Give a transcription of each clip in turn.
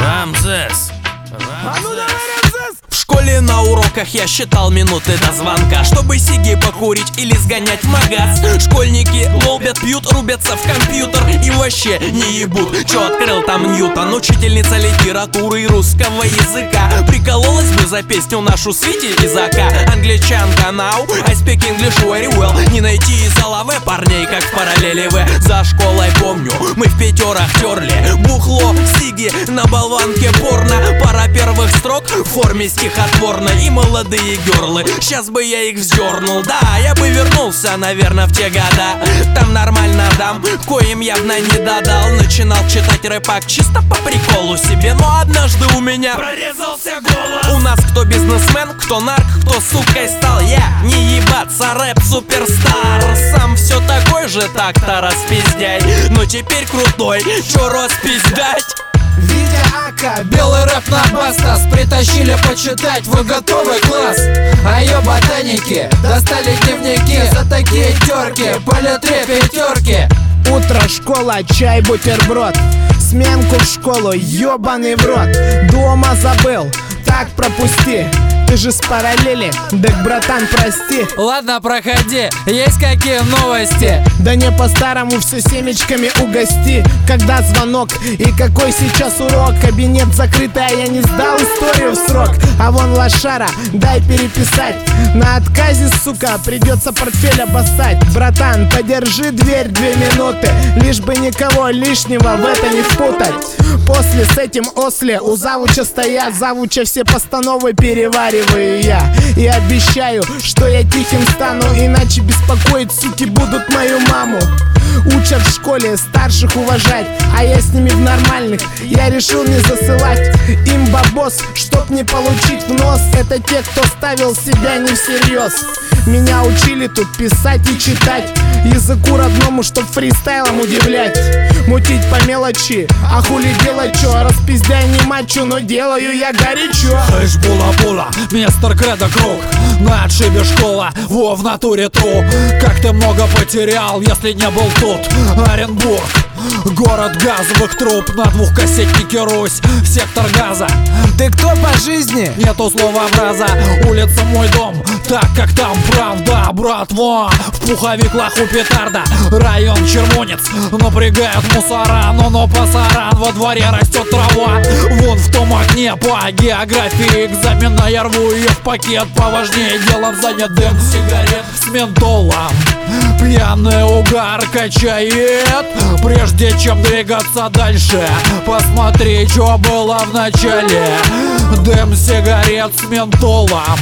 Рамзес. А ну давай, Рамзес. Рамзес! Школе на уроках я считал минуты до звонка Чтобы сиги покурить или сгонять в магаз. Школьники лобят, пьют, рубятся в компьютер И вообще не ебут, чё открыл там Ньютон Учительница литературы и русского языка? Прикололась бы за песню нашу Свити из АК Англичанка now, I speak English very well. Не найти из головы парней, как в параллели В За школой помню, мы в пятерах терли Бухло, сиги, на болванке порно. Первых строк в форме стихотворной И молодые герлы, сейчас бы я их вздернул. Да, я бы вернулся, наверное, в те года. Там нормально дам, коим явно не додал. Начинал читать рэпак чисто по приколу себе. Но однажды у меня Прорезался голос. у нас кто бизнесмен, кто нарк, кто сукой стал. Я не ебаться, рэп суперстар. Сам все такой же так-то распиздяй. Но теперь крутой, чё распиздять? Витя Ака, белый рэп на бастас Притащили почитать, вы готовы, класс? А ее ботаники достали дневники За такие терки, по литре пятерки Утро, школа, чай, бутерброд. Сменку в школу, ёбаный в рот. Дома забыл, так пропусти Ты же с параллели, так, братан, прости. Ладно, проходи, есть какие новости? Да не по-старому все семечками угости. Когда звонок и какой сейчас урок? Кабинет закрытый, а я не сдал историю в срок. А вон лошара, дай переписать. На отказе, сука, придется портфель обоссать. Братан, подержи дверь две минуты. Лишь бы никого лишнего в это не впутать. После с этим осле у завуча стоят. Завуча все постановы перевариваю я И обещаю, что я тихим стану Иначе беспокоить, суки, будут мою маму. Учат в школе старших уважать А я с ними в нормальных. Я решил не засылать им бабос Чтоб не получить в нос. Это те, кто ставил себя не всерьез Меня учили тут писать и читать. Языку родному, чтоб фристайлом удивлять. Мутить по мелочи, а хули делать чё? Распиздяй не мачу, но делаю я горячо. Эш була-була, мистер Кредо Круг. На отшибе школа, во в натуре тру Как ты много потерял, если не был тут? Оренбург Город газовых труб на двухкассетнике Русь Сектор газа Ты кто по жизни? Нету слова фраза Улица мой дом Так как там правда, братва В пуховик лоху петарда Район Червонец. Напрягают мусора Но-но пасаран Во дворе растет трава. Вон в том окне по географии экзамена. Я рву ее в пакет Поважнее. Делом занят дым сигарет с ментолом Пьяный угар качает Прежде чем двигаться дальше. Посмотри, что было в начале. Дым сигарет с ментолом.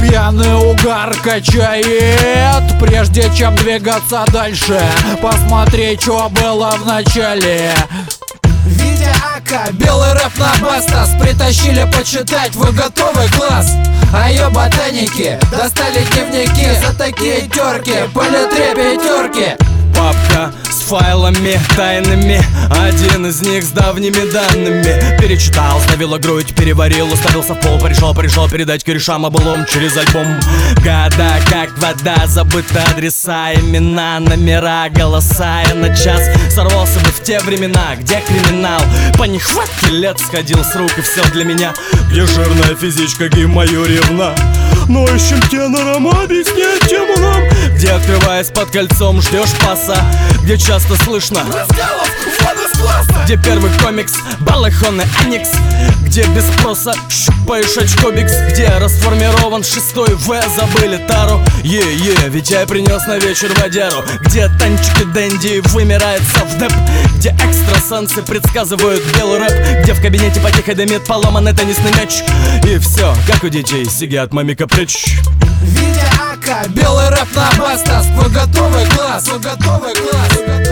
Пьяный угар качает Прежде чем двигаться дальше. Посмотри, что было в начале Ака, белый рэп на бастас Притащили почитать, вы готовы, класс? А ее ботаники достали дневники За такие терки, по литре пятерки Папка файлами тайными Один из них с давними данными. Перечитал, ставила грудь, переварил Уставился в пол, пришел, пришел передать корешам облом через альбом. Года, как вода, забыты адреса Имена, номера, голоса. Я на час сорвался бы в те времена Где криминал. По нехватке лет Сходил с рук и все для меня. Где жирная физичка, гей мою ревна Ноющим тенором объяснять нам Где, открываясь под кольцом, ждешь паса Где часто слышно Где первый комикс, балахонный аникс Где без спроса щупаешь очкобикс Где расформирован шестой В Забыли тару, е-е Ведь я принес на вечер водяру Где танчики Дэнди вымирает совдеп Где экстрасенсы предсказывают белый рэп Где в кабинете потихо дымит поломанный теннисный мяч. И все, как у детей сидят мамика прочь Витя Ака, белый рэп на бастас Вы готовы, класс? Вы готовы, класс?